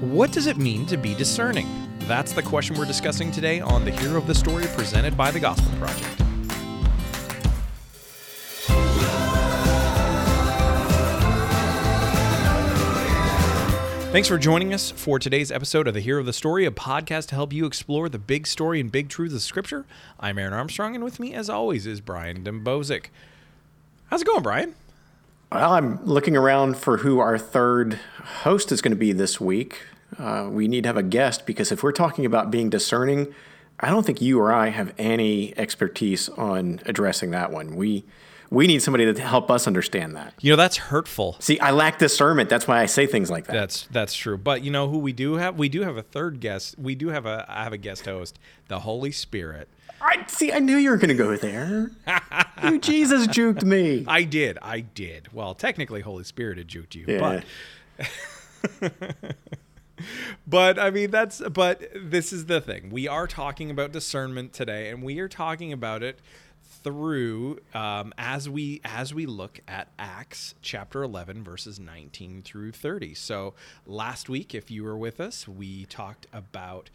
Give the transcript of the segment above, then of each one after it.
What does it mean to be discerning? That's the question we're discussing today on the Hero of the Story presented by the Gospel Project. Thanks for joining us for today's episode of The Hero of the Story, a podcast to help you explore the big story and big truths of Scripture. I'm Aaron Armstrong, and with me, as always, is Brian Dembowczyk. How's it going, Brian? Well, I'm looking around for who our third host is going to be this week. Uh, we need to have a guest because if we're talking about being discerning, I don't think you or I have any expertise on addressing that one. We we need somebody to help us understand that. You know, that's hurtful. See, I lack discernment. That's why I say things like that. That's that's true. But you know who we do have? We do have a third guest. We do have a I have a guest host, the Holy Spirit. I see. I knew you were going to go there. you Jesus juked me. I did. I did. Well, technically, Holy Spirit had juked you, Yeah. but but I mean that's but this is the thing. We are talking about discernment today, and we are talking about it through um, as we as we look at Acts chapter 11 verses 19 through 30. So last week, if you were with us, we talked about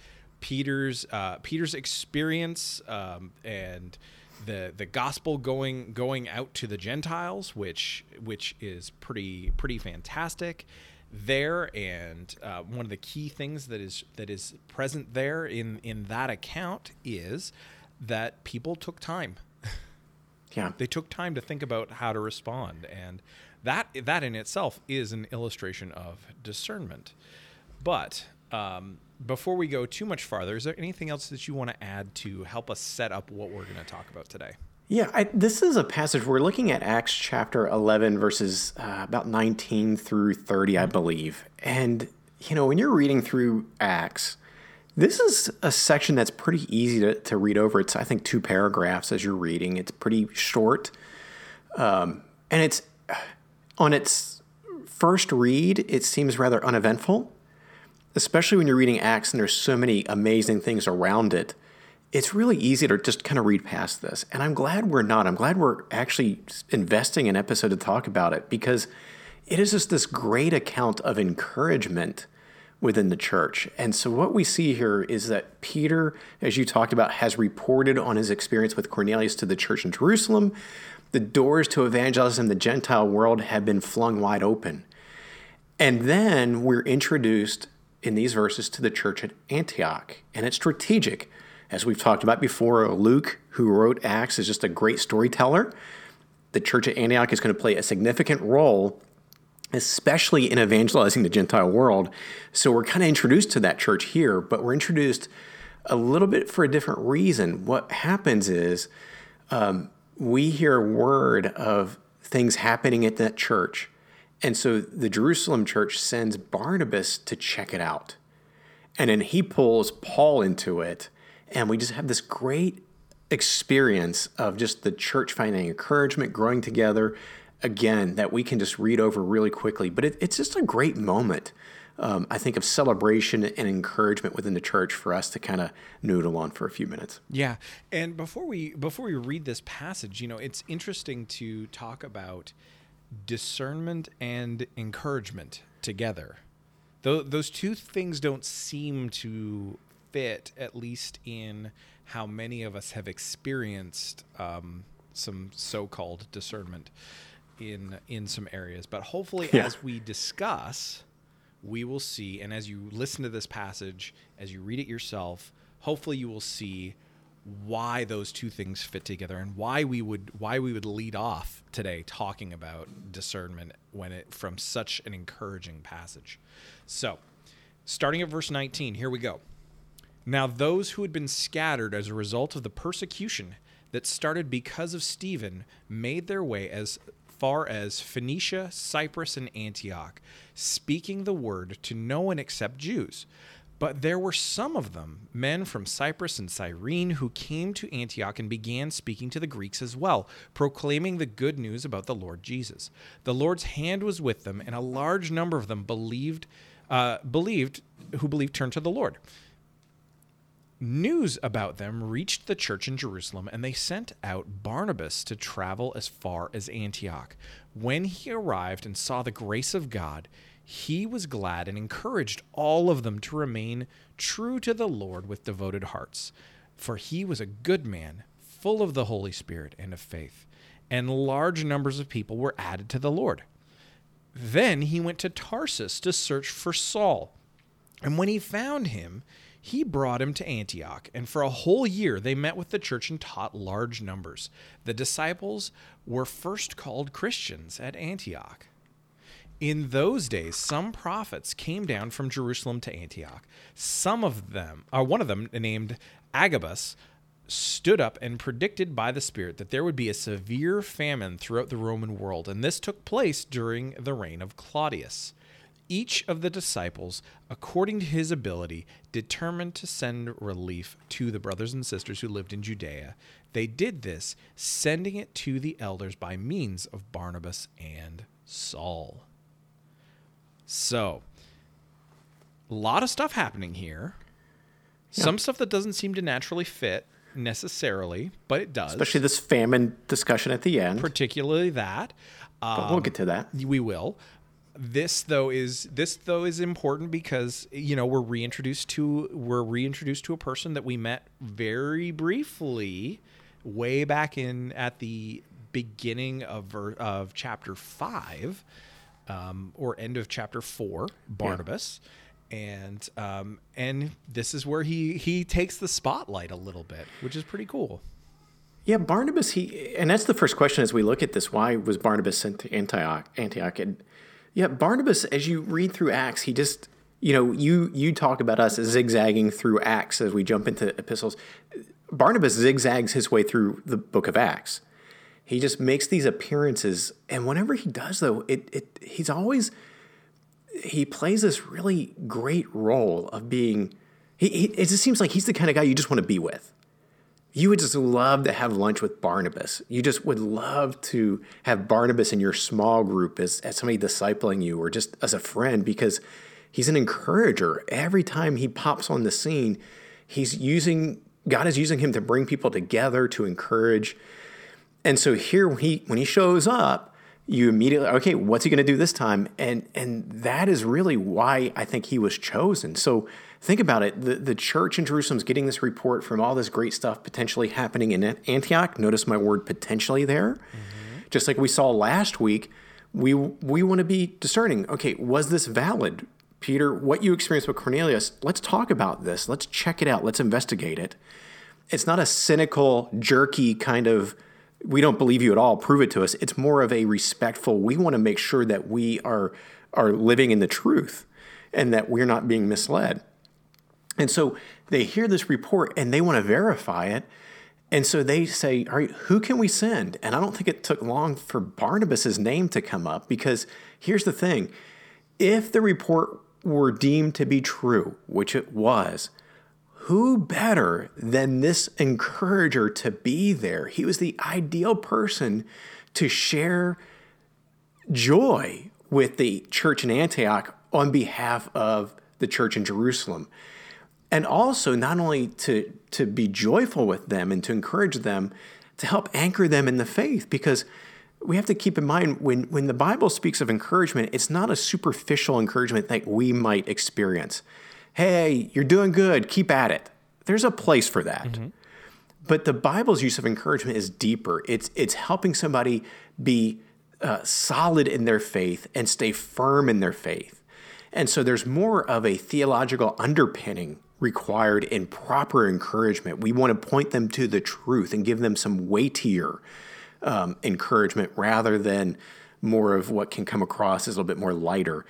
Peter's uh, Peter's experience um, and the the gospel going going out to the Gentiles, which which is pretty pretty fantastic there. And uh, one of the key things that is that is present there in in that account is that people took time. Yeah. they took time to think about how to respond. And that that in itself is an illustration of discernment. But um, before we go too much farther is there anything else that you want to add to help us set up what we're going to talk about today Yeah, I, this is a passage we're looking at Acts chapter 11, verses uh, about 19 through 30, I believe. And, you know, when you're reading through Acts, this is a section that's pretty easy to, to read over. It's, I think, two paragraphs as you're reading. It's pretty short. Um, and it's on its first read, it seems rather uneventful, especially when you're reading Acts and there's so many amazing things around it it's really easy to just kind of read past this. And I'm glad we're not. I'm glad we're actually investing an episode to talk about it because it is just this great account of encouragement within the church. And so what we see here is that Peter, as you talked about, has reported on his experience with Cornelius to the church in Jerusalem. The doors to evangelism in the Gentile world have been flung wide open. And then we're introduced in these verses to the church at Antioch. And it's strategic. As we've talked about before, Luke, who wrote Acts, is just a great storyteller. The church at Antioch is going to play a significant role, especially in evangelizing the Gentile world. So we're kind of introduced to that church here, but we're introduced a little bit for a different reason. What happens is um, we hear word of things happening at that church. And so the Jerusalem church sends Barnabas to check it out. And then he pulls Paul into it. And we just have this great experience of just the church finding encouragement, growing together. Again, that we can just read over really quickly. But it, it's just a great moment, um, I think, of celebration and encouragement within the church for us to kind of noodle on for a few minutes. Yeah, and before we before we read this passage, you know, it's interesting to talk about discernment and encouragement together. Though those two things don't seem to fit, at least in how many of us have experienced um, some so-called discernment in in some areas. But hopefully, Yeah. as we discuss, we will see, and as you listen to this passage, as you read it yourself, hopefully you will see why those two things fit together and why we would why we would lead off today talking about discernment when it from such an encouraging passage. So, starting at verse 19, here we go. Now those who had been scattered as a result of the persecution that started because of Stephen made their way as far as Phoenicia, Cyprus, and Antioch, speaking the word to no one except Jews. But there were some of them, men from Cyprus and Cyrene, who came to Antioch and began speaking to the Greeks as well, proclaiming the good news about the Lord Jesus. The Lord's hand was with them, and a large number of them believed, uh, believed, who believed turned to the Lord. News about them reached the church in Jerusalem, and they sent out Barnabas to travel as far as Antioch. When he arrived and saw the grace of God, he was glad and encouraged all of them to remain true to the Lord with devoted hearts. For he was a good man, full of the Holy Spirit and of faith, and large numbers of people were added to the Lord. Then he went to Tarsus to search for Saul. And when he found him, he brought him to Antioch, and for a whole year they met with the church and taught large numbers. The disciples were first called Christians at Antioch. In those days, some prophets came down from Jerusalem to Antioch. Some of them, or one of them named Agabus, stood up and predicted by the Spirit that there would be a severe famine throughout the Roman world, and this took place during the reign of Claudius. Each of the disciples, according to his ability, determined to send relief to the brothers and sisters who lived in Judea. They did this, sending it to the elders by means of Barnabas and Saul. So, a lot of stuff happening here. Some stuff that doesn't seem to naturally fit necessarily, but it does. Especially this famine discussion at the end. particularly that. But we'll um, get to that. We will. This though is this though is important because you know we're reintroduced to we're reintroduced to a person that we met very briefly way back in at the beginning of of chapter five um, or end of chapter four Barnabas and um, and this is where he he takes the spotlight a little bit which is pretty cool Yeah, Barnabas. He and that's the first question as we look at this. Why was Barnabas sent to Antioch? Antioch, and yeah, Barnabas. As you read through Acts, he just you know you you talk about us zigzagging through Acts as we jump into epistles. Barnabas zigzags his way through the book of Acts. He just makes these appearances, and whenever he does, though, it it he's always he plays this really great role of being. He, he it just seems like he's the kind of guy you just want to be with you would just love to have lunch with Barnabas. You just would love to have Barnabas in your small group as, as somebody discipling you or just as a friend because he's an encourager. Every time he pops on the scene, he's using, God is using him to bring people together, to encourage. And so here, when he, when he shows up, you immediately, okay, what's he going to do this time? And, and that is really why I think he was chosen. So think about it. The, the church in Jerusalem is getting this report from all this great stuff potentially happening in Antioch. Notice my word potentially there. Mm-hmm. Just like we saw last week, we, we want to be discerning. Okay, was this valid? Peter, what you experienced with Cornelius, let's talk about this. Let's check it out. Let's investigate it. It's not a cynical, jerky kind of, we don't believe you at all, prove it to us. It's more of a respectful, we want to make sure that we are, are living in the truth and that we're not being misled. And so they hear this report and they want to verify it. And so they say, All right, who can we send? And I don't think it took long for Barnabas's name to come up because here's the thing if the report were deemed to be true, which it was, who better than this encourager to be there? He was the ideal person to share joy with the church in Antioch on behalf of the church in Jerusalem and also not only to to be joyful with them and to encourage them to help anchor them in the faith because we have to keep in mind when when the bible speaks of encouragement it's not a superficial encouragement that we might experience hey you're doing good keep at it there's a place for that mm-hmm. but the bible's use of encouragement is deeper it's it's helping somebody be uh, solid in their faith and stay firm in their faith and so there's more of a theological underpinning required in proper encouragement. We want to point them to the truth and give them some weightier um, encouragement rather than more of what can come across as a little bit more lighter.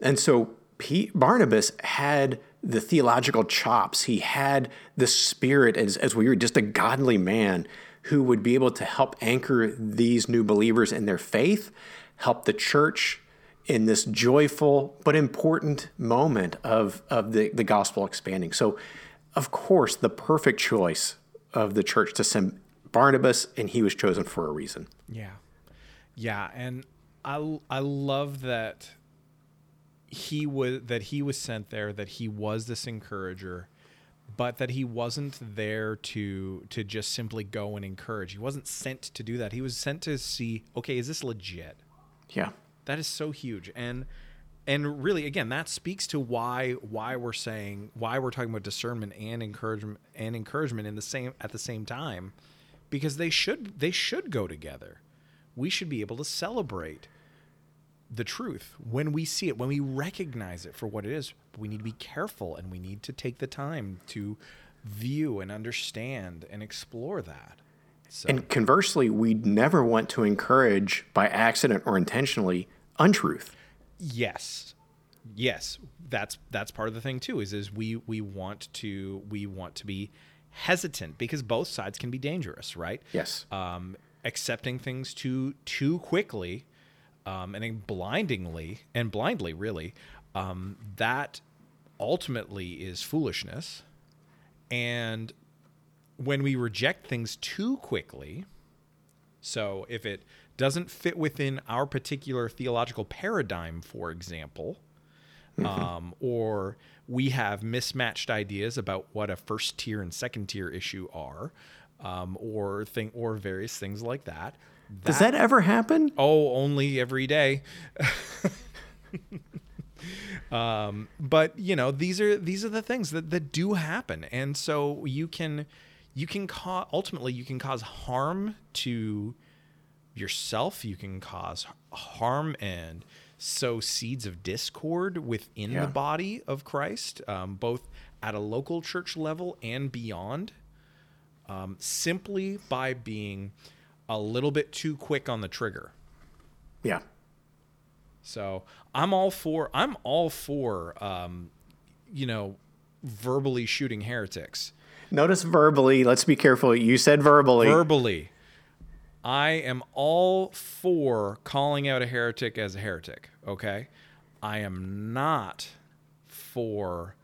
And so Pete, Barnabas had the theological chops. He had the spirit as, as we were just a godly man who would be able to help anchor these new believers in their faith, help the church in this joyful but important moment of, of the, the gospel expanding. So, of course, the perfect choice of the church to send Barnabas, and he was chosen for a reason. Yeah. Yeah. And I, I love that he was that he was sent there that he was this encourager but that he wasn't there to to just simply go and encourage. He wasn't sent to do that. He was sent to see okay is this legit? Yeah. That is so huge. And and really again that speaks to why why we're saying why we're talking about discernment and encouragement and encouragement in the same at the same time because they should they should go together. We should be able to celebrate the truth. When we see it when we recognize it for what it is we need to be careful and we need to take the time to view and understand and explore that. So And conversely, we'd never want to encourage by accident or intentionally untruth. yes. Yes. That's that's part of the thing too is is we we want to we want to be hesitant because both sides can be dangerous right? Yes. um accepting things too too quickly um and then blindingly and blindly really um that ultimately is foolishness and when we reject things too quickly so if it doesn't fit within our particular theological paradigm, for example, um, or we have mismatched ideas about what a first tier and second tier issue are, um, or thing or various things like that. Does that ever happen? Oh, only every day. um, but you know, these are these are the things that, that do happen, and so you can you can cause ultimately you can cause harm to yourself. You can cause harm and sow seeds of discord within Yeah. the body of Christ, um, both at a local church level and beyond um, simply by being a little bit too quick on the trigger. Yeah. So I'm all for I'm all for um, you know verbally shooting heretics. Notice verbally, let's be careful. You said verbally. Verbally, I am all for calling out a heretic as a heretic. Okay, I am not for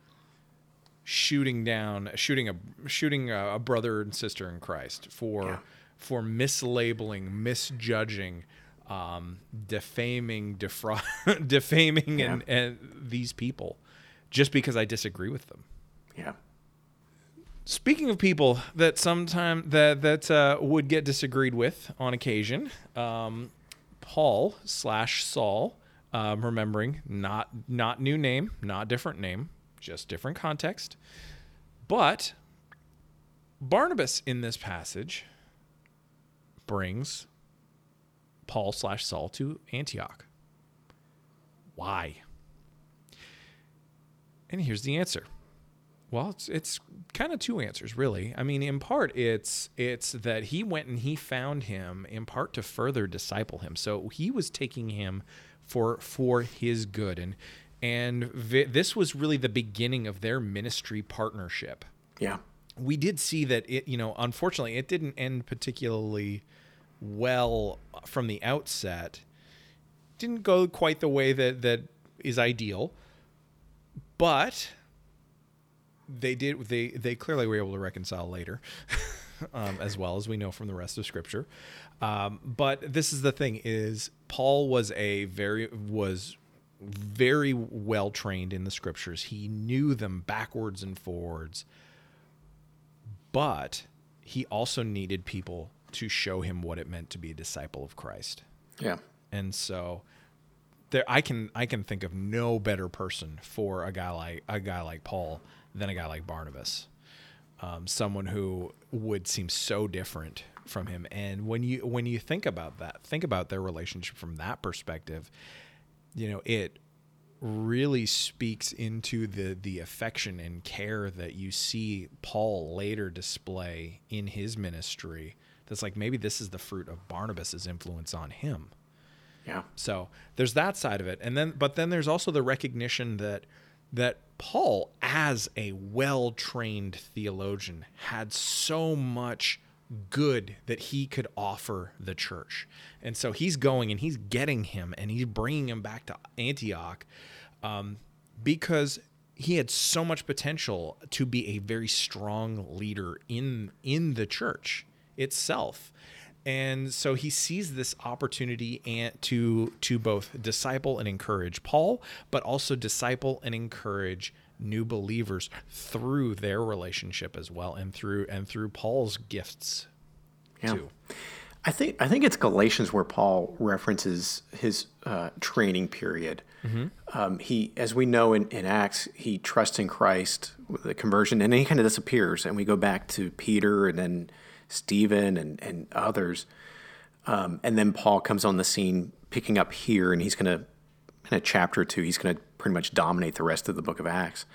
shooting down shooting a shooting a, brother and sister in Christ for Yeah. For mislabeling, misjudging, um, defaming, defraud, defaming, and, and these people just because I disagree with them. yeah. Speaking of people that sometime that that uh, would get disagreed with on occasion, um, Paul slash Saul, um, remembering not not new name, not different name, just different context, but Barnabas in this passage brings Paul slash Saul to Antioch. Why? And here's the answer. Well, it's it's kind of two answers, really. I mean, in part, it's it's that he went and he found him in part to further disciple him. So he was taking him for for his good, and and vi- this was really the beginning of their ministry partnership Yeah. We did see that it you know unfortunately it didn't end particularly well from the outset. Didn't go quite the way that that is ideal but they did they they clearly were able to reconcile later um, as well as we know from the rest of scripture. Um, but this is the thing is paul was a very was very well trained in the scriptures. He knew them backwards and forwards but he also needed people to show him what it meant to be a disciple of Christ. Yeah. And so there I can I can think of no better person for a guy like a guy like Paul than a guy like Barnabas. Um, someone who would seem so different from him. And when you when you think about that, think about their relationship from that perspective, you know, it really speaks into the the affection and care that you see Paul later display in his ministry. That's like maybe this is the fruit of Barnabas's influence on him. Yeah. So there's that side of it, and then but then there's also the recognition that that Paul, as a well-trained theologian, had so much good that he could offer the church, and so he's going and he's getting him and he's bringing him back to Antioch, um, because he had so much potential to be a very strong leader in in the church itself and so he sees this opportunity and to to both disciple and encourage Paul, but also disciple and encourage new believers through their relationship as well, and through and through Paul's gifts Yeah. too. I think I think it's Galatians where Paul references his uh, training period. Um, he, as we know in, in Acts, he trusts in Christ with the conversion, and then he kind of disappears. And we go back to Peter, and then Stephen, and and others, um, and then Paul comes on the scene, picking up here, and he's going to in a chapter or two, he's going to pretty much dominate the rest of the book of Acts.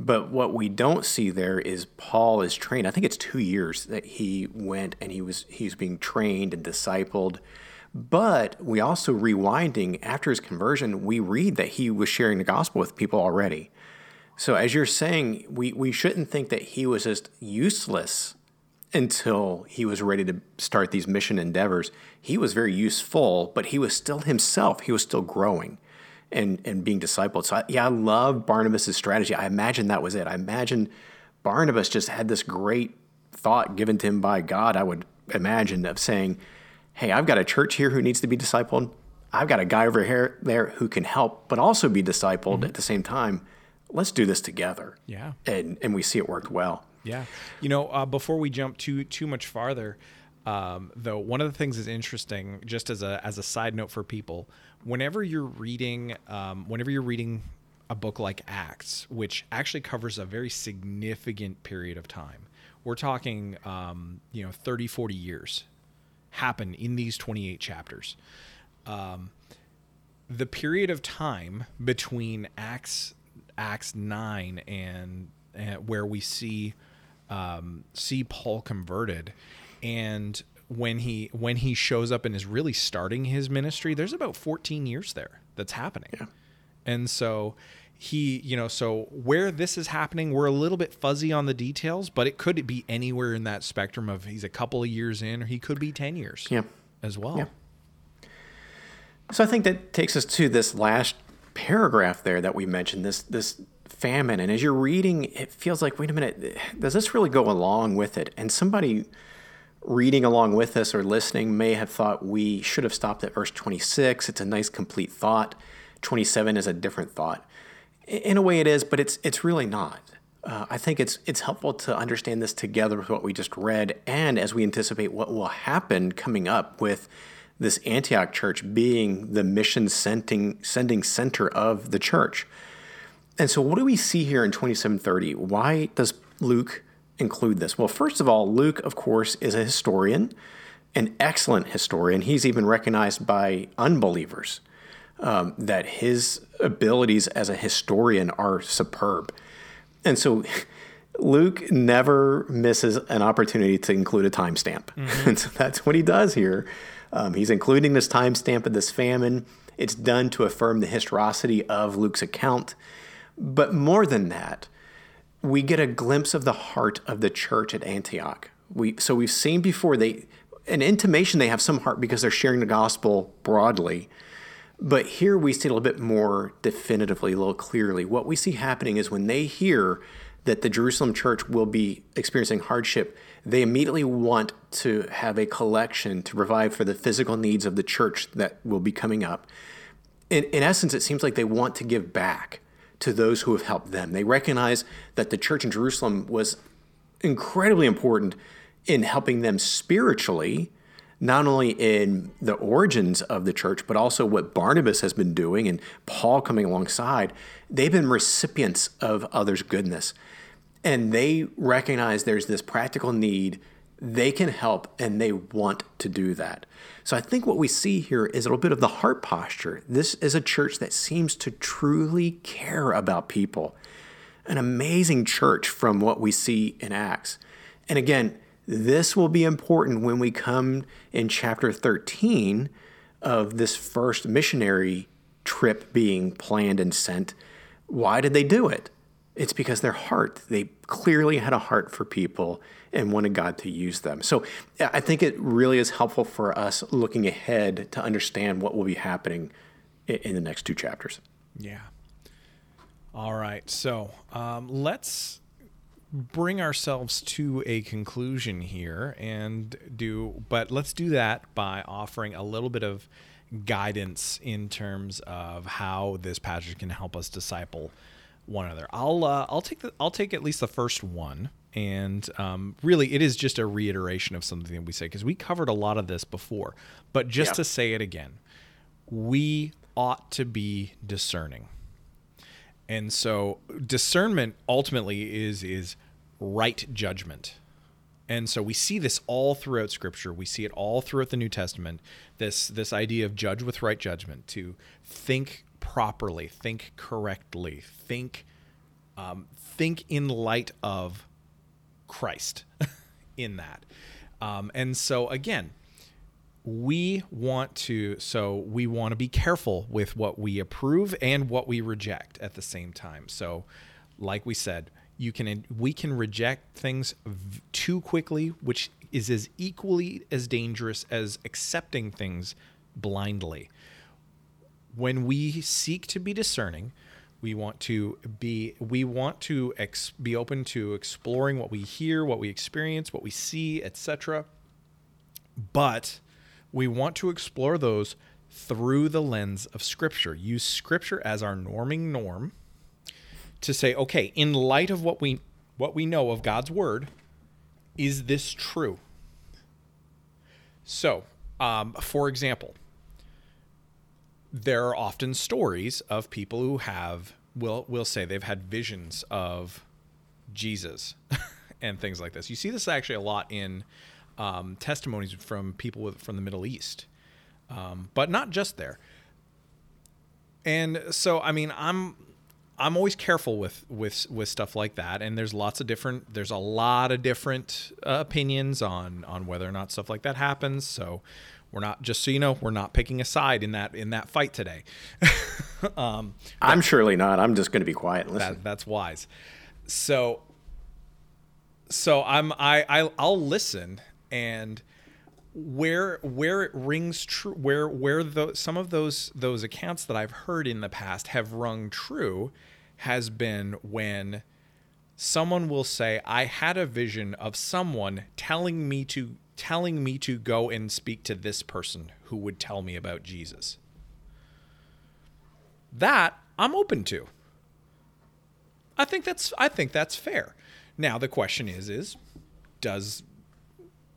But what we don't see there is Paul is trained. I think it's two years that he went and he was he's being trained and discipled. But we also rewinding after his conversion, we read that he was sharing the gospel with people already. So as you're saying, we, we shouldn't think that he was just useless until he was ready to start these mission endeavors. He was very useful, but he was still himself. He was still growing and, and being discipled. So, I, yeah, I love Barnabas' strategy. I imagine that was it. I imagine Barnabas just had this great thought given to him by God, I would imagine, of saying, Hey, I've got a church here who needs to be discipled. I've got a guy over here there who can help, but also be discipled mm-hmm. at the same time. Let's do this together. Yeah. And, and we see it worked well. Yeah. You know, uh, before we jump too too much farther, um, though, one of the things is interesting, just as a as a side note for people, whenever you're reading, um, whenever you're reading a book like Acts, which actually covers a very significant period of time, we're talking, um, you know, 30, 40 years happen in these 28 chapters. Um, the period of time between Acts Acts nine and, and where we see um, see Paul converted, and when he when he shows up and is really starting his ministry, there's about 14 years there that's happening, yeah. and so he you know so where this is happening we're a little bit fuzzy on the details but it could be anywhere in that spectrum of he's a couple of years in or he could be 10 years yeah. as well yeah. so i think that takes us to this last paragraph there that we mentioned this this famine. And as you're reading, it feels like, wait a minute, does this really go along with it? And somebody reading along with us or listening may have thought we should have stopped at verse 26. It's a nice complete thought. 27 is a different thought. In a way, it is, but it's it's really not. Uh, I think it's it's helpful to understand this together with what we just read, and as we anticipate what will happen coming up with this Antioch church being the mission sending sending center of the church. And so, what do we see here in 2730? Why does Luke include this? Well, first of all, Luke, of course, is a historian, an excellent historian. He's even recognized by unbelievers um, that his abilities as a historian are superb. And so, Luke never misses an opportunity to include a timestamp. Mm-hmm. And so that's what he does here. Um, he's including this timestamp of this famine. It's done to affirm the historicity of Luke's account. But more than that, we get a glimpse of the heart of the church at Antioch. We so we've seen before they an intimation they have some heart because they're sharing the gospel broadly. But here we see it a little bit more definitively, a little clearly. What we see happening is when they hear that the Jerusalem church will be experiencing hardship, they immediately want to have a collection to provide for the physical needs of the church that will be coming up. In, in essence, it seems like they want to give back to those who have helped them. They recognize that the church in Jerusalem was incredibly important in helping them spiritually, not only in the origins of the church, but also what Barnabas has been doing and Paul coming alongside. They've been recipients of others' goodness. And they recognize there's this practical need. They can help and they want to do that. So I think what we see here is a little bit of the heart posture. This is a church that seems to truly care about people. An amazing church from what we see in Acts. And again, this will be important when we come in chapter 13 of this first missionary trip being planned and sent. Why did they do it? It's because their heart, they clearly had a heart for people and wanted God to use them. So I think it really is helpful for us looking ahead to understand what will be happening in the next two chapters. Yeah. All right. So um, let's bring ourselves to a conclusion here and do, but let's do that by offering a little bit of guidance in terms of how this passage can help us disciple one another. I'll uh, I'll take the I'll take at least the first one And um, really, it is just a reiteration of something that we say because we covered a lot of this before. But just Yeah. to say it again, we ought to be discerning. And so discernment ultimately is is right judgment. And so we see this all throughout scripture. We see it all throughout the New Testament. This this idea of judge with right judgment, to think properly, think correctly, think um, think in light of Christ in that. Um, and so again, we want to so we want to be careful with what we approve and what we reject at the same time so like we said you can we can reject things v- too quickly which is as equally as dangerous as accepting things blindly when we seek to be discerning we want to be we want to ex, be open to exploring what we hear what we experience what we see etc but we want to explore those through the lens of scripture. Use scripture as our norming norm to say okay in light of what we what we know of god's word is this true? So um, for example there are often stories of people who have will will say they've had visions of jesus and things like this you see this actually a lot in um, testimonies from people with, from the Middle East, um, but not just there. And so, I mean, I'm I'm always careful with with with stuff like that. And there's lots of different there's a lot of different uh, opinions on on whether or not stuff like that happens. So we're not just so you know we're not picking a side in that in that fight today. um, I'm surely not. I'm just going to be quiet and listen. that, that's wise. So so I'm I, I I'll listen and where where it rings true where where the, some of those those accounts that I've heard in the past have rung true has been when someone will say I had a vision of someone telling me to telling me to go and speak to this person who would tell me about Jesus. That I'm open to. I think that's I think that's fair. Now the question is is does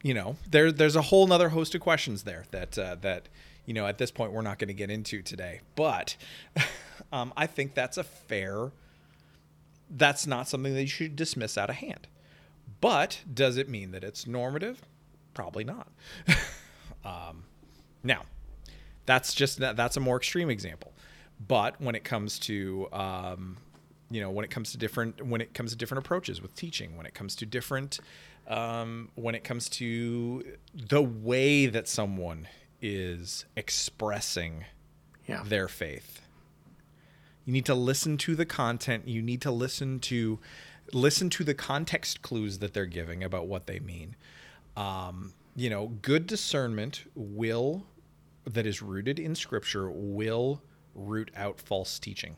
you know there there's a whole nother host of questions there that uh, that you know at this point we're not going to get into today. But um, I think that's a fair. That's not something that you should dismiss out of hand. But does it mean that it's normative? Probably not. um, now, that's just that's a more extreme example. But when it comes to um, you know when it comes to different when it comes to different approaches with teaching, when it comes to different um, when it comes to the way that someone is expressing Yeah. their faith. You need to listen to the content. You need to listen to listen to the context clues that they're giving about what they mean. Um, you know, good discernment will that is rooted in scripture will root out false teaching.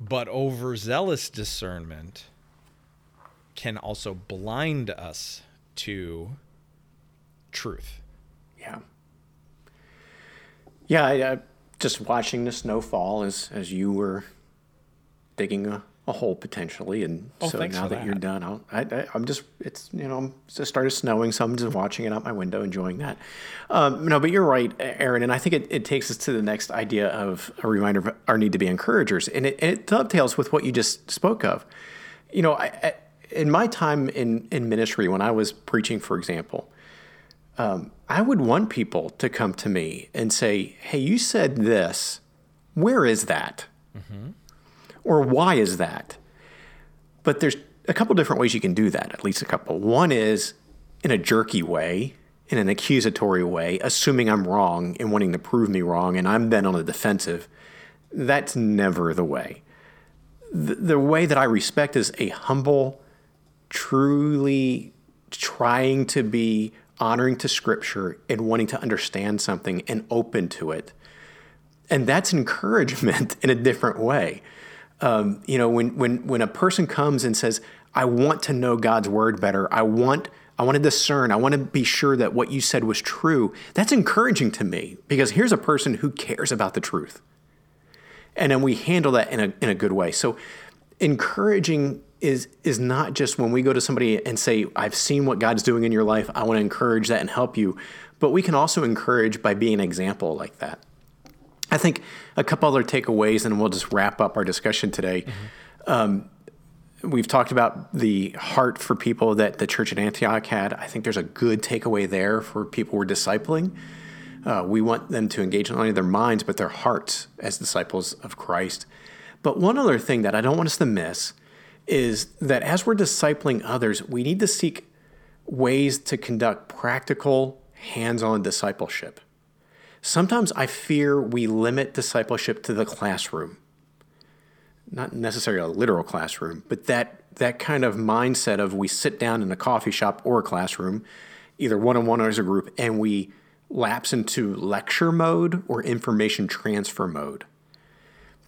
But overzealous discernment can also blind us to truth. Yeah. Yeah, I, I, just watching the snow fall as as you were digging a, a hole potentially, and Oh, so now for that, you're done, I'll, I, I, I'm just it's you know just started snowing, so I'm just watching it out my window, enjoying that. Um, no, but you're right, Aaron, and I think it, it takes us to the next idea of a reminder of our need to be encouragers, and it, and it dovetails with what you just spoke of. You know, I, I, in my time in in ministry, when I was preaching, for example. I would want people to come to me and say, Hey, you said this. Where is that? Or why is that? But there's a couple different ways you can do that, at least a couple. One is in a jerky way, in an accusatory way, assuming I'm wrong and wanting to prove me wrong, and I'm then on the defensive. That's never the way. The, the way that I respect is a humble, truly trying to be honoring to scripture and wanting to understand something and open to it. And that's encouragement in a different way. Um, you know, when, when, when a person comes and says, I want to know God's word better, I want, I want to discern, I want to be sure that what you said was true, that's encouraging to me because here's a person who cares about the truth. And then we handle that in a, in a good way. So encouraging is is not just when we go to somebody and say, "I've seen what God's doing in your life. I want to encourage that and help you," but we can also encourage by being an example like that. I think a couple other takeaways, and we'll just wrap up our discussion today. Mm-hmm. Um, we've talked about the heart for people that the church at Antioch had. I think there's a good takeaway there for people we're discipling. Uh, we want them to engage not only their minds, but their hearts as disciples of Christ. But one other thing that I don't want us to miss is that as we're discipling others, we need to seek ways to conduct practical, hands on discipleship. Sometimes I fear we limit discipleship to the classroom. Not necessarily a literal classroom, but that, that kind of mindset of we sit down in a coffee shop or a classroom, either one on one or as a group, and we lapse into lecture mode or information transfer mode.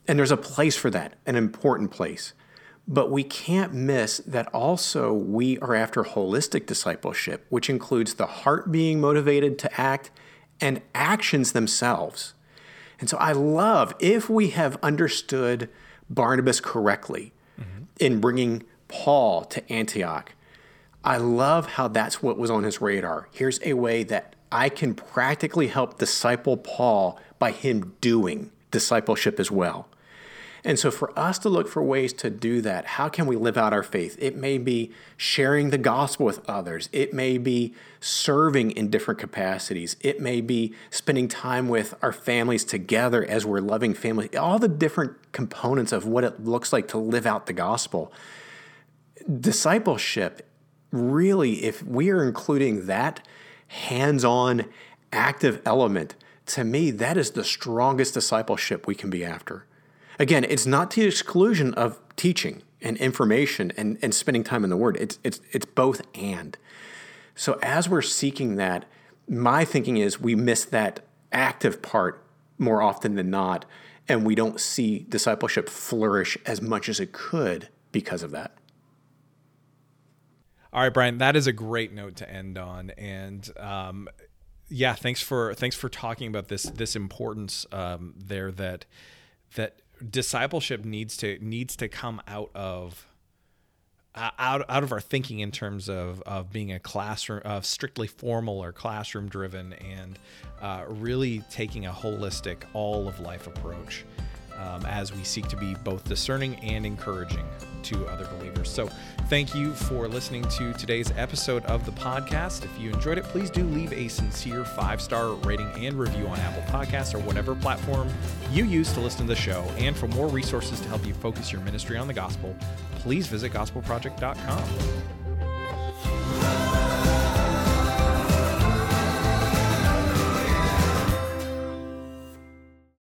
And there's a place for that, an important place. But we can't miss that also we are after holistic discipleship, which includes the heart being motivated to act and actions themselves. And so I love if we have understood Barnabas correctly mm-hmm. in bringing Paul to Antioch. I love how that's what was on his radar. Here's a way that I can practically help disciple Paul by him doing discipleship as well. And so, for us to look for ways to do that, how can we live out our faith? It may be sharing the gospel with others, it may be serving in different capacities, it may be spending time with our families together as we're loving families, all the different components of what it looks like to live out the gospel. Discipleship, really, if we are including that hands on, active element, to me, that is the strongest discipleship we can be after. Again, it's not to the exclusion of teaching and information and, and spending time in the Word. It's, it's, it's both and. So as we're seeking that, my thinking is we miss that active part more often than not, and we don't see discipleship flourish as much as it could because of that. All right, Brian, that is a great note to end on, and um, yeah, thanks for thanks for talking about this this importance um, there that that discipleship needs to needs to come out of uh, out out of our thinking in terms of of being a classroom of strictly formal or classroom driven and uh, really taking a holistic all of life approach um, as we seek to be both discerning and encouraging to other believers. So, thank you for listening to today's episode of the podcast. If you enjoyed it, please do leave a sincere five star rating and review on Apple Podcasts or whatever platform you use to listen to the show. And for more resources to help you focus your ministry on the gospel, please visit gospelproject.com.